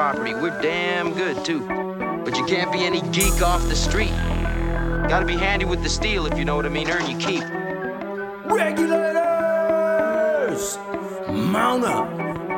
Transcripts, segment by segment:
property. We're damn good, too. But you can't be any geek off the street. Gotta be handy with the steel, if you know what I mean. Earn your keep.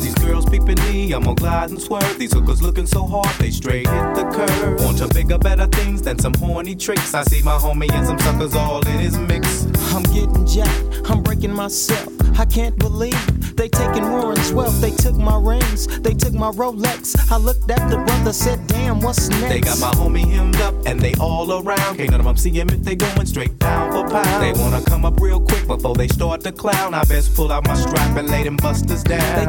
These girls peeping me, I'm gonna glide and swerve. These hookers looking so hard, they straight hit the curve. Want to bigger, better things than some horny tricks. I see my homie and some suckers all in his mix. I'm getting jacked, I'm breaking myself. I can't believe they taking Warren's wealth. They took my rings, they took my Rolex. I looked at the brother, said, damn, what's next? They got my homie hemmed up and they all around. Can't none of them see him if they going straight down for pound. They wanna come up real quick before they start to clown. I best pull out my strap and lay them busters down.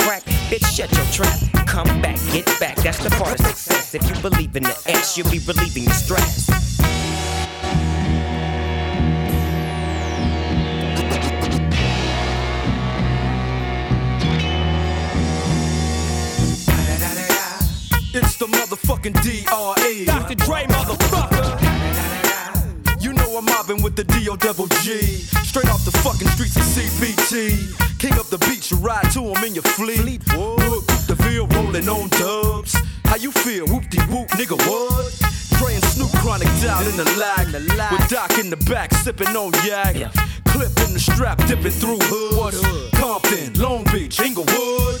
cracked, bitch, shut your trap. Come back, get back, that's the part of success. If you believe in the ass, you'll be relieving the stress. It's the motherfucking D.R.E. Dr. Dre, motherfucker. You know I'm mobbing with the D.O. double G. Straight off the fucking streets of CPT. King up the beach, you ride to him in your fleet. Look, the Ville rolling on dubs. How you feel? Whoop de whoop, nigga, what? And Snoop chronic down in the lag. With Doc in the back, sipping on yak. Clip in the strap, dipping through hoods. Compton, Long Beach, Inglewood.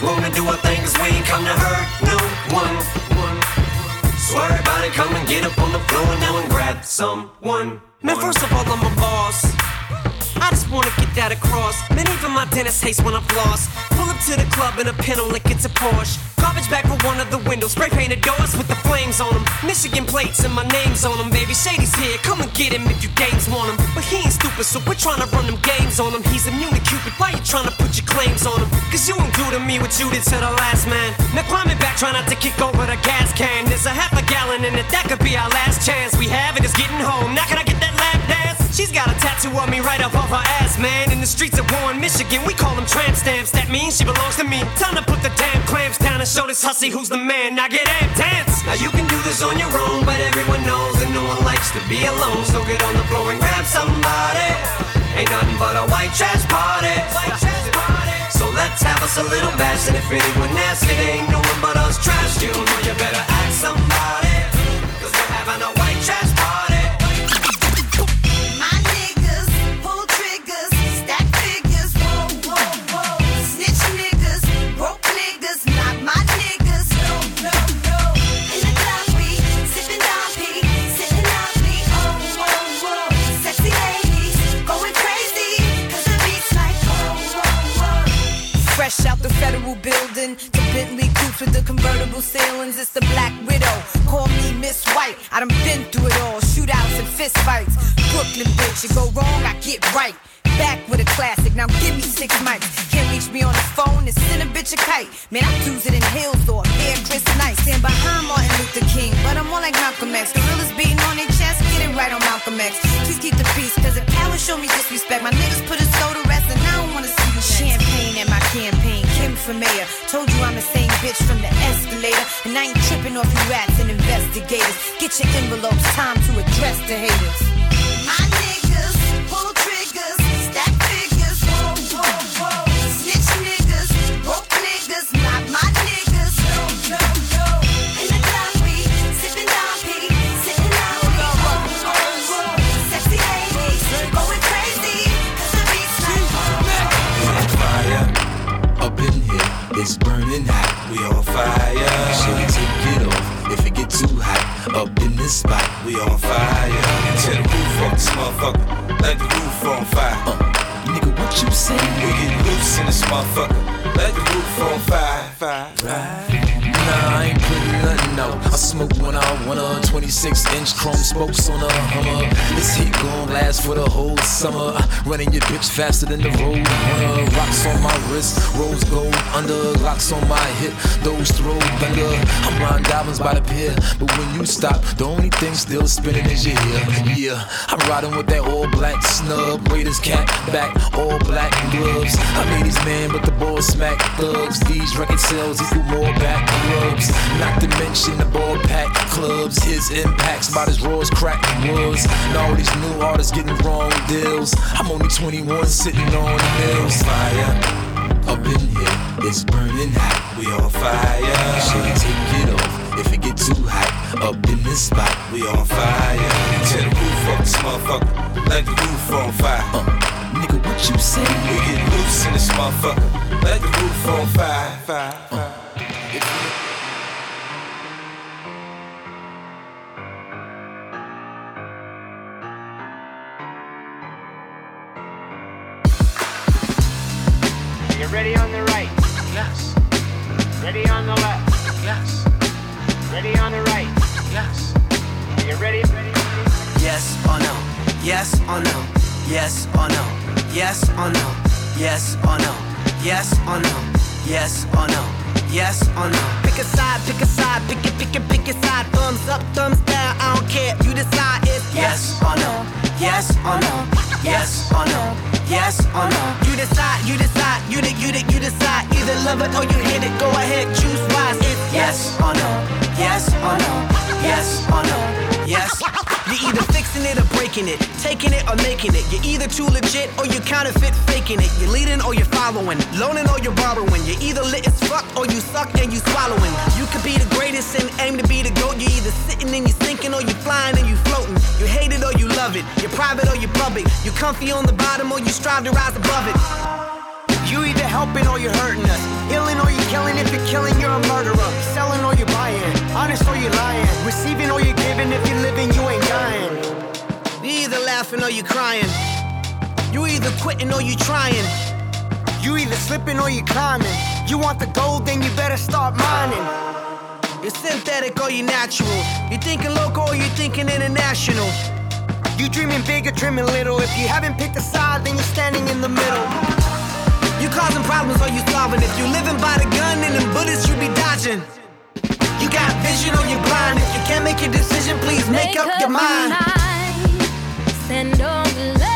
to do our thing, cause we ain't come to hurt no one. So everybody come and get up on the floor now and grab someone. Man, first of all, I'm a boss. I just wanna get that across. Man, even my dentist hates when I'm lost. To the club in a pinto like it's a Porsche. Garbage back for one of the windows. Spray painted doors with the flames on them. Michigan plates and my name's on them, baby. Shady's here, come and get him if you games want him. But he ain't stupid, so we're trying to run them games on him. He's immune to Cupid, why you trying to put your claims on him? Cause you to me what you did to the last man. Now climbing back, try not to kick over the gas can. There's a half a gallon in it, that could be our last chance. We have it, it's getting home. Now can I get that? She's got a tattoo of me right up off her ass, man. In the streets of Warren, Michigan, we call them tramp stamps. That means she belongs to me. Time to put the damn clamps down and show this hussy who's the man. Now get amped, dance. Now you can do this on your own, but everyone knows that no one likes to be alone. So get on the floor and grab somebody. Ain't nothing but a white trash party. So let's have us a little bash, and if anyone asks, it ain't no one but us trash. You know you better ask somebody, cause we're having a out the federal building, the Bentley coupes with the convertible ceilings. It's the Black Widow. Call me Miss White. I done been through it all. Shootouts and fist fights. Brooklyn bitch, you go wrong, I get right. Back with a classic, now give me six mics. Can't reach me on the phone and send a bitch a kite. Man, I'm losing in hills or hair Chris Nice. Stand behind Martin Luther King, but I'm more like Malcolm X. Gorillas beating on their chest, get it right on Malcolm X. Please keep the peace, cause if cowards show me disrespect, my mayor. Told you I'm the same bitch from the escalator. And I ain't tripping off you rats and investigators. Get your envelopes, time to address the haters. It's burning hot. We on fire. Should we take it off if it get too hot? Up in this spot, we on fire. Tear the roof off this motherfucker. Let the roof on fire. Uh, nigga, what you say? We get loose in this motherfucker. Let the roof on fire. fire, fire. Nah, I ain't putting nothing out. I smoke when I wanna. 26 inch chrome spokes on a Hummer. This heat gon' last for the whole summer. Running your bitch faster than the road. Rocks on my wrist, rose gold under. Locks on my hip, those throw thunder. I'm riding diamonds by the pier, but when you stop, the only thing still spinning is your ear. Yeah, I'm riding with that all black snub. Raiders cap back, all black gloves. I made these man, but the boys smack thugs. These record sales equal more back rubs. Not to mention the ball pack clubs. His impacts about as raw as crack was. And all these new artists getting wrong deals. I'm only 21 sitting on the mills. Fire up in here, it's burning hot. We on fire. Should we take it off if it get too hot? Up in this spot, we on fire. Tear the roof off this motherfucker. Let the roof on fire. Uh, nigga, what you say? We get loose in this motherfucker. Let the roof on fire. fire, Ready on the left? Yes. Ready on the right? Yes. Are you ready? Ready? ready? Yes or no? Yes or no? Yes or no? Yes or no? Yes or no? Yes or no? Yes or no? Yes or no? Pick a side, pick a side, pick it, pick it, pick a side. Thumbs up, thumbs down, I don't care. You decide it's Yes or no? Yes or no? Yes or no? Yes or no? You decide, you decide, you de- you de- you decide. Or oh, you hate it. Go ahead, choose wise. It's Yes or no? Yes or no? Yes or no? Yes. You're either fixing it or breaking it, taking it or making it. You're either too legit or you counterfeit faking it. You're leading or you're following, loaning or you're borrowing. You're either lit as fuck or you suck and you swallowing. You could be the greatest and aim to be the goat. You're either sitting and you're sinking or you're flying and you're floating. You hate it or you love it. You're private or you're public. You're comfy on the bottom or you strive to rise above it. Helping or you're hurting us. Healing or you're killing. If you're killing, you're a murderer. Selling or you're buying. Honest or you're lying. Receiving or you're giving. If you're living, you ain't dying. You either laughing or you're crying. You either quitting or you're trying. You either slipping or you're climbing. You want the gold, then you better start mining. You're synthetic or you're natural. You're thinking local or you thinking international. You dreaming big or dreaming little. If you haven't picked a side, then you're standing in the middle. You causing problems or you solving. If you living by the gun, then them bullets you be dodging. You got vision or you blind. If you can't make a decision, please make, up, your mind. Stand on the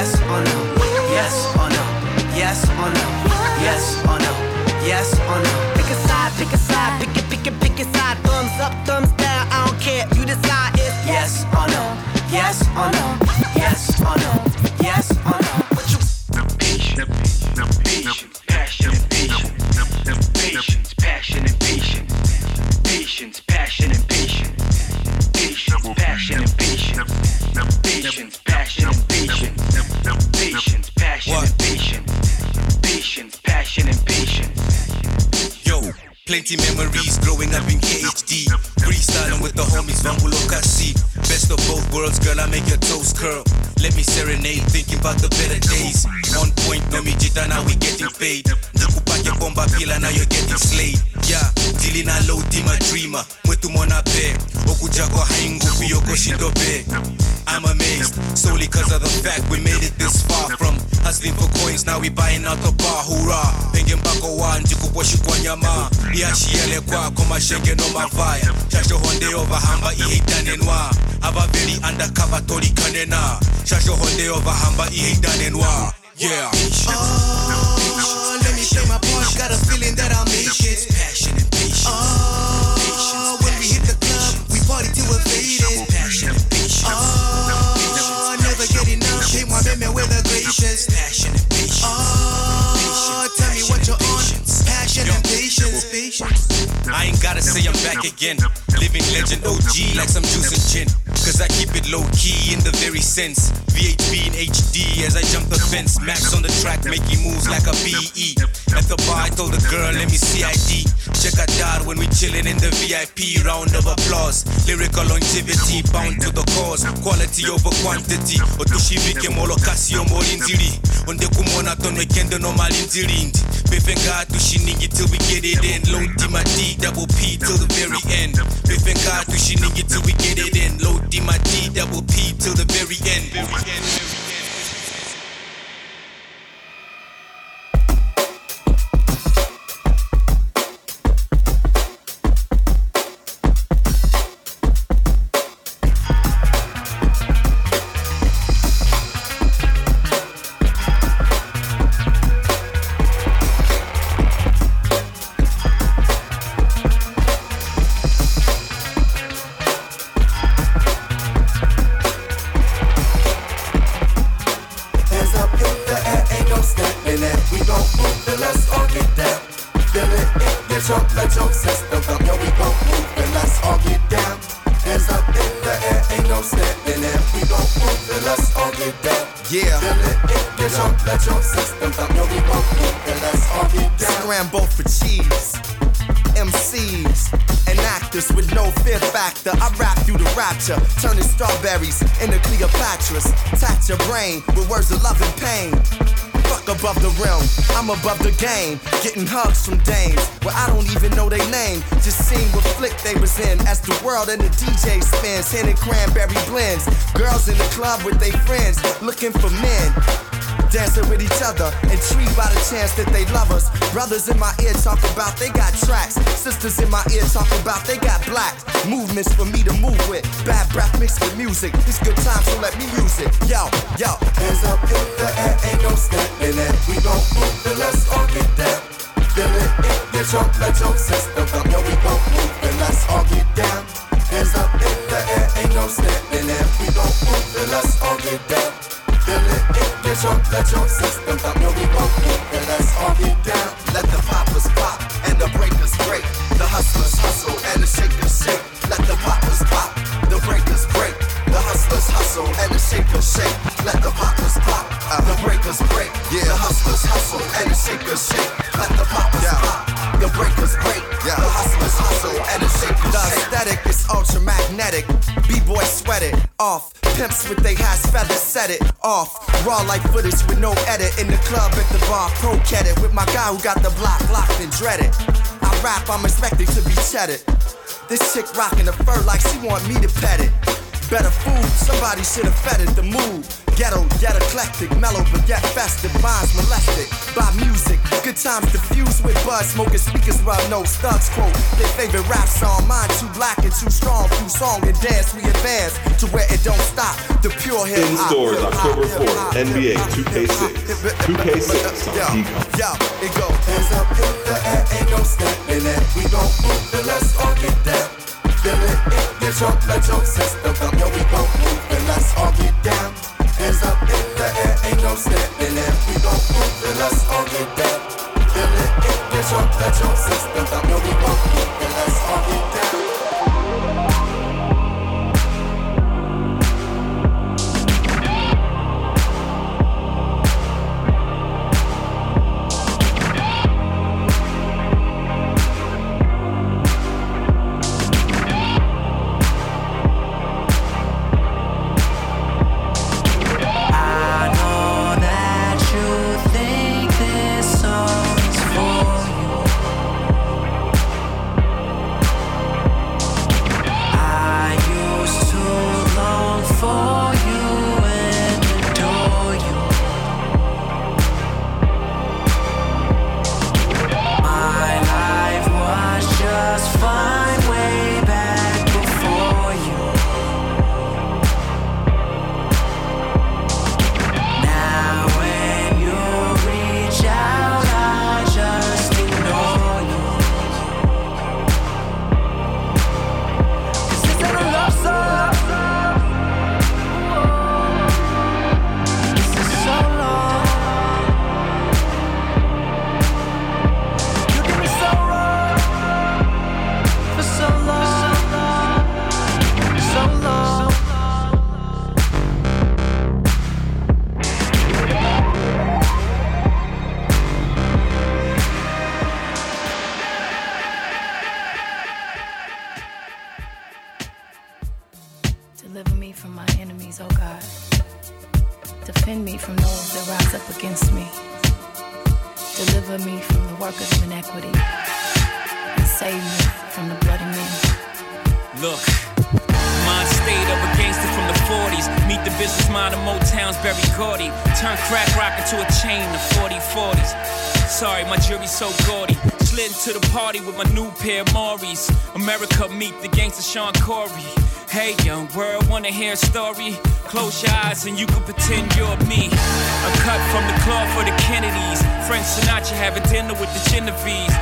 Yes or no? Yes or no? Yes or no? Yes or no? Yes or no? Pick a side, pick a side, pick it, pick it, pick a side. Thumbs up, thumbs down. I don't care. You decide it's yes or no? Yes or no? Yes or no? Plenty memories growing up in KHD. Freestyling with the homies, Vambulo Kasi. Best of both worlds, girl, I make your toes curl. Let me serenade, thinking about the better days. On point, no me jita, now we getting paid. Nikupake bomba now you're getting slayed yeah dili na louti dreamer. mwetu mwana pe okuja kwa haingupi okoshindo pe. I'm amazed solely cause of the fact we made it this far from hustling for coins. Now we buying out the bar hurrah penge mbako wanji kuposhikwa nyama. Yashiyele kwako mashenge no mavaya. Shashohondeyo vahamba iheitanenwa abaveli undercover tolikanena shashohondeyo vahamba iheitanenwa yeah. Oh, let me play my punch. Got a feeling that I'm ancient Oh, when we hit the club, we party till we're faded. Oh, never get enough. With. Oh, tell me what you're on. Passion and. Patience. I ain't gotta say I'm back again. Living legend OG like some juice and gin. Cause I keep it low key in the very sense. VHB in HD as I jump the fence. Max on the track, making moves like a BE. At the bar, I told the girl, let me see ID. Check out that when we chillin' in the VIP. Round of applause. Lyrical longevity, bound to the cause. Quality over quantity. Otushivike molo kasio molinzili. Onde kumona tonwe kende no malinzilindi. Befenga tushiningi till we get it in. Low D my D, double P till the very end. Befenga tushiningi till we get it in. Low D my D, double P till the very end. Morgan. With words of love and pain. Fuck above the realm, I'm above the game. Getting hugs from dames where I don't even know their name. Just seeing what flick they was in as the world and the DJ spins. Hitting cranberry blends. Girls in the club with their friends looking for men dancing with each other, intrigued by the chance that they love us. Brothers in my ear talk about they got tracks, sisters in my ear talk about they got black movements for me to move with. Bad breath mixed with music, it's good time, so let me use it. Yo, yo, hands up in the air, ain't no stopping it. We gon' move the let's all get down. Feel it in your trunk, let your system up. Yo, we gon' move the let's all get down. Hands up in the air, ain't no stopping it. We gon' move the let's all get down let your system thump. Yo, we gon' move and let's all get down. Let the poppers pop and the breakers break. The hustlers hustle and the shakers shake. Let the poppers pop, the breakers break. The hustlers hustle and the shakers shake. Let the poppers pop, the breakers break. Yeah, the hustlers hustle and the shakers shake. Let the poppers pop, the breakers break. Yeah, the hustlers hustle and the shakers The shake. aesthetic is ultramagnetic. B-boy sweat it off. Pimps with they hats feathers set it off. Raw like footage with no edit. In the club at the bar, pro cat it. With my guy who got the block locked and dreaded. I rap, I'm expected to be chedded. This chick rockin' the fur like she want me to pet it. Better food, somebody should have fed it the mood. Ghetto, yet eclectic, mellow but yet festive. Minds molested by music. Good times diffused with buzz, smoking speakers well no studs quote. Their favorite rap song, mine too black and too strong. Through song and dance, we advance to where it don't stop. The pure hip In stores October 4th, NBA 2K6. 2K6 on Peacock. Yo, it go. Hands up in the air, ain't no. We gon' move let's all get down. Feel it in your let your system. Yo, we gon' move and let's all get down. Hands up in the air, ain't no standing there. We gon' move and let's all get down. It in your system we gon' move and let's all get down. Party with my new pair of Mauri's. America meet the gangster Shawn Corey. Hey, young world, wanna hear a story? Close your eyes and you can pretend you're me. I'm cut from the cloth for the Kennedys. Frank Sinatra having dinner with the Genovese.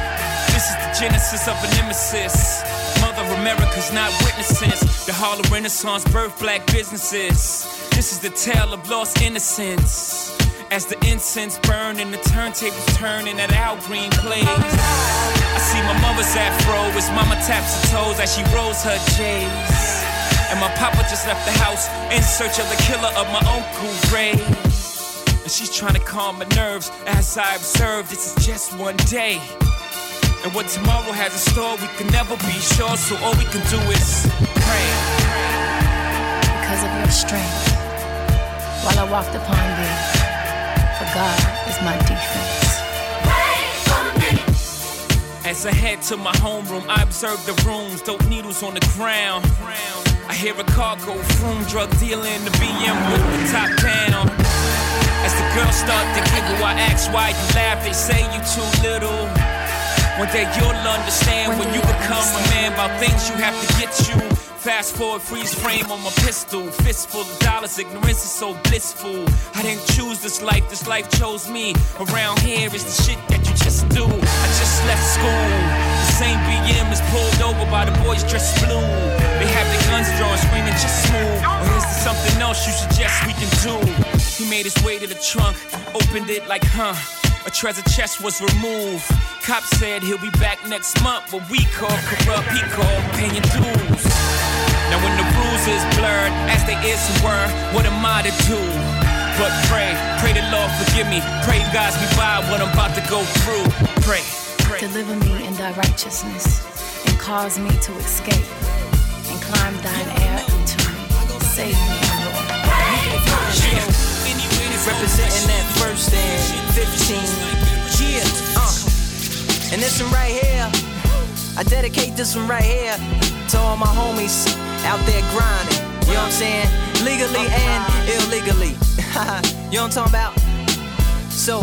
This is the genesis of a nemesis. Mother America's not witnesses. The Harlem Renaissance birth black businesses. This is the tale of lost innocence. As the incense burn and the turntables turn and that Al Green plays. I see my mother's afro as mama taps her toes as she rolls her J's. And my papa just left the house in search of the killer of my uncle Ray. And she's trying to calm my nerves as I observe this is just one day. And what tomorrow has in store, we can never be sure. So all we can do is pray. Because of your strength, while I walked upon thee, God is my defense. As I head to my homeroom, I observe the rooms, dope needles on the ground. I hear a car go from drug dealer in the BM with the top down. As the girls start to giggle, I ask why you laugh. They say you too little. One day you'll understand when you become a man about things you have to get you. Fast forward, freeze frame on my pistol. Fistful of dollars, ignorance is so blissful. I didn't choose this life, this life chose me. Around here is the shit that you just do. I just left school. The Same BM is pulled over by the boys dressed blue. They have their guns drawn, screaming just smooth. Or is there something else you suggest we can do? He made his way to the trunk, opened it like, huh. A treasure chest was removed. Cop said he'll be back next month, but we call corrupt, he called paying dues. Now when the is blurred, as they is word, what am I to do? But pray, pray the Lord forgive me. Pray God's me by what I'm about to go through. Pray, pray. Deliver me in thy righteousness, and cause me to escape, and climb thine air into me. Save me, and 15. Yeah, uh. And this one right here, I dedicate this one right here to all my homies out there grinding. You know what I'm saying? Legally and illegally. you know what I'm talking about? So,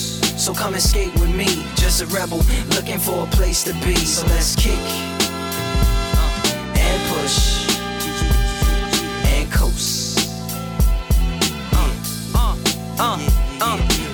So come and skate with me, just a rebel looking for a place to be. So let's kick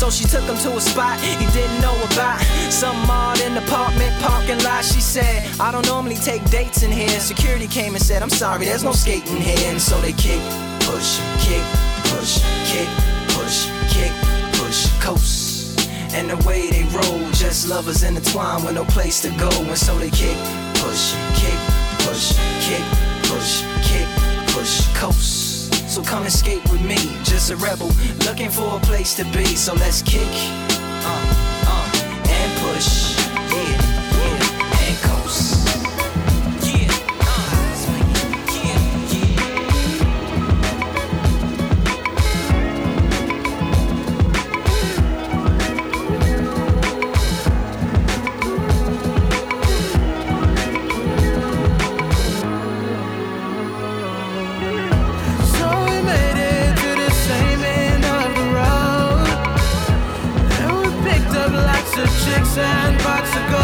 So she took him to a spot he didn't know about. Some odd in the apartment parking lot. She said, I don't normally take dates in here. Security came and said, I'm sorry, there's no skating here. And so they kick, push, kick, push, kick, push, kick, push, coast. And the way they roll, just lovers intertwined with no place to go. And so they kick, push, kick, push, kick, push, kick, push, coast. So come skate with me, just a rebel looking for a place to be. So let's kick, uh, uh, and push, yeah, of chicks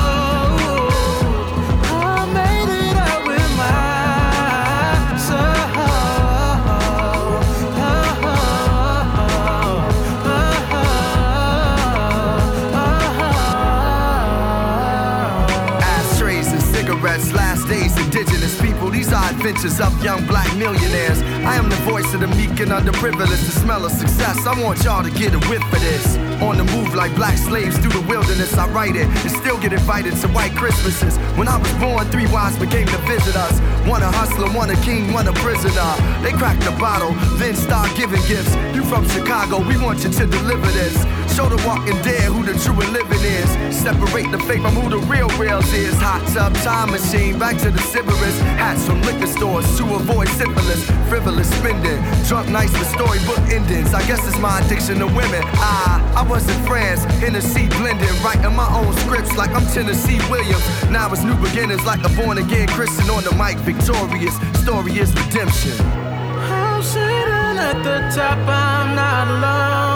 adventures of young black millionaires. I am the voice of the meek and underprivileged. The smell of success. I want y'all to get a whiff of this. On the move like black slaves through the wilderness, I write it and still get invited to white Christmases. When I was born, three wives became to visit us. One a hustler, one a king, one a prisoner. They cracked the bottle, then start giving gifts. You from Chicago, we want you to deliver this. Show the walking dead who the true and living is. Separate the fake from who the real reals is. Hot tub time machine, back to the Sybaris. Hats from liquor stores to avoid syphilis. Frivolous spending, drunk nights with storybook endings. I guess it's my addiction to women. I, I was in France, Hennessy blending, writing my own scripts like I'm Tennessee Williams. Now it's new beginnings like a born again Christian on the mic, victorious. Story is redemption. I'm sitting at the top, I'm not alone.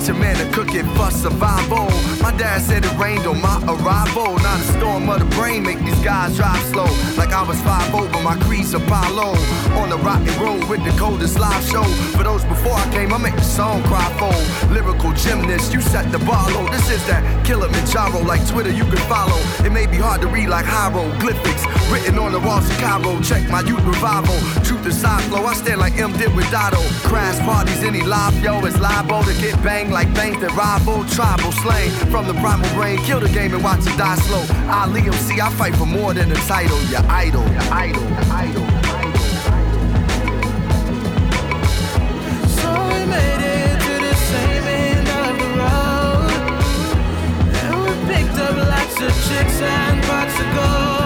Teach a man to cook it for survival. My dad said it rained on my arrival. Now the storm of the brain make these guys drive slow. Like I was 5 over my crease Apollo. On the rocky road with the coldest live show. For those before I came, I make the song cry for. Lyrical gymnast, you set the bar low. This is that killer Kilimanjaro, like Twitter you can follow. It may be hard to read like hieroglyphics. Written on the walls of Cairo, check my youth revival. Truth aside flow, I stand like M did with Dido. Crash parties, any live, yo, it's liable to get banged like bangs that rival. Tribal slang from the primal brain, kill the game and watch it die slow. Ali MC, I fight for more than a title, your idol, your idol, your idol. So we made it to the same end of the road. And we picked up lots of chicks and pots of gold.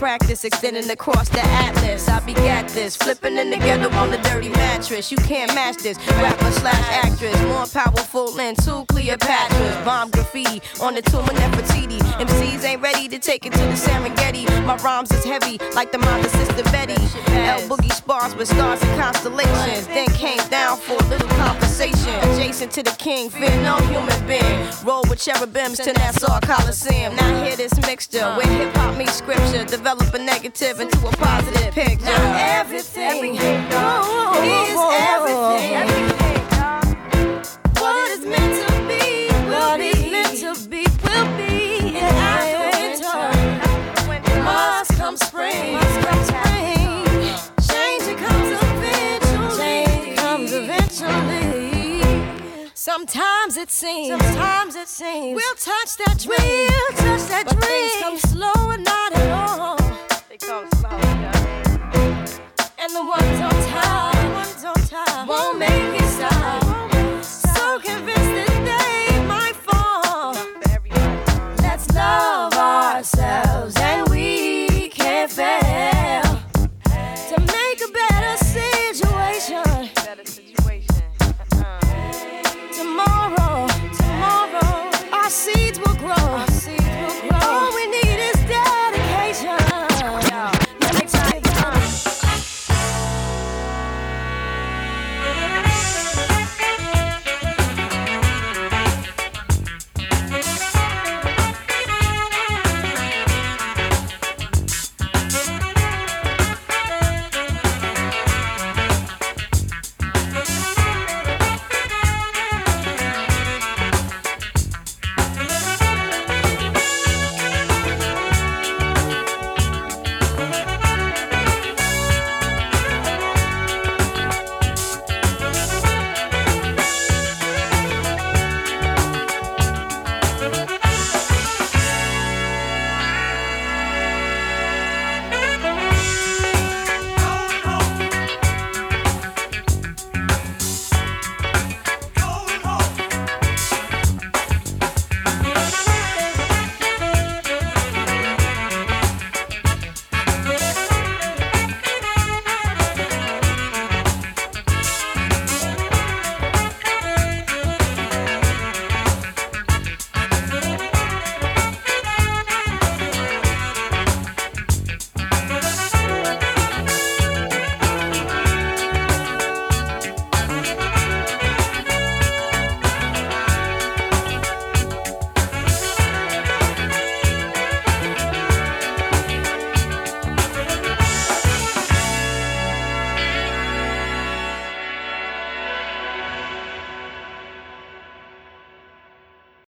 Beginning, practice extending across the atlas. I be begat this, flipping in together on the dirty mattress. You can't match this, rapper slash actress, more powerful than two Cleopatras. Bomb graffiti on the tomb of Nefertiti. MCs ain't ready to take it to the Serengeti. My rhymes is heavy, like the mind of Sister Betty. L Boogie spars with stars and constellations. Then came down for a little conversation. Adjacent to the king, fear no human being. Roll with cherubims to Nassau Coliseum. Now hear this mixture where hip hop meets scripture. Develop a negative into a positive picture. Now everything is everything. What is meant to be will be. meant to be will be. And after winter must come spring. Must come spring. Change it comes eventually. Change comes eventually. Sometimes it seems. Sometimes it seems. We'll touch that dream. We'll touch that but dream. Things come slow and not at all. And the ones on top, the ones on top won't make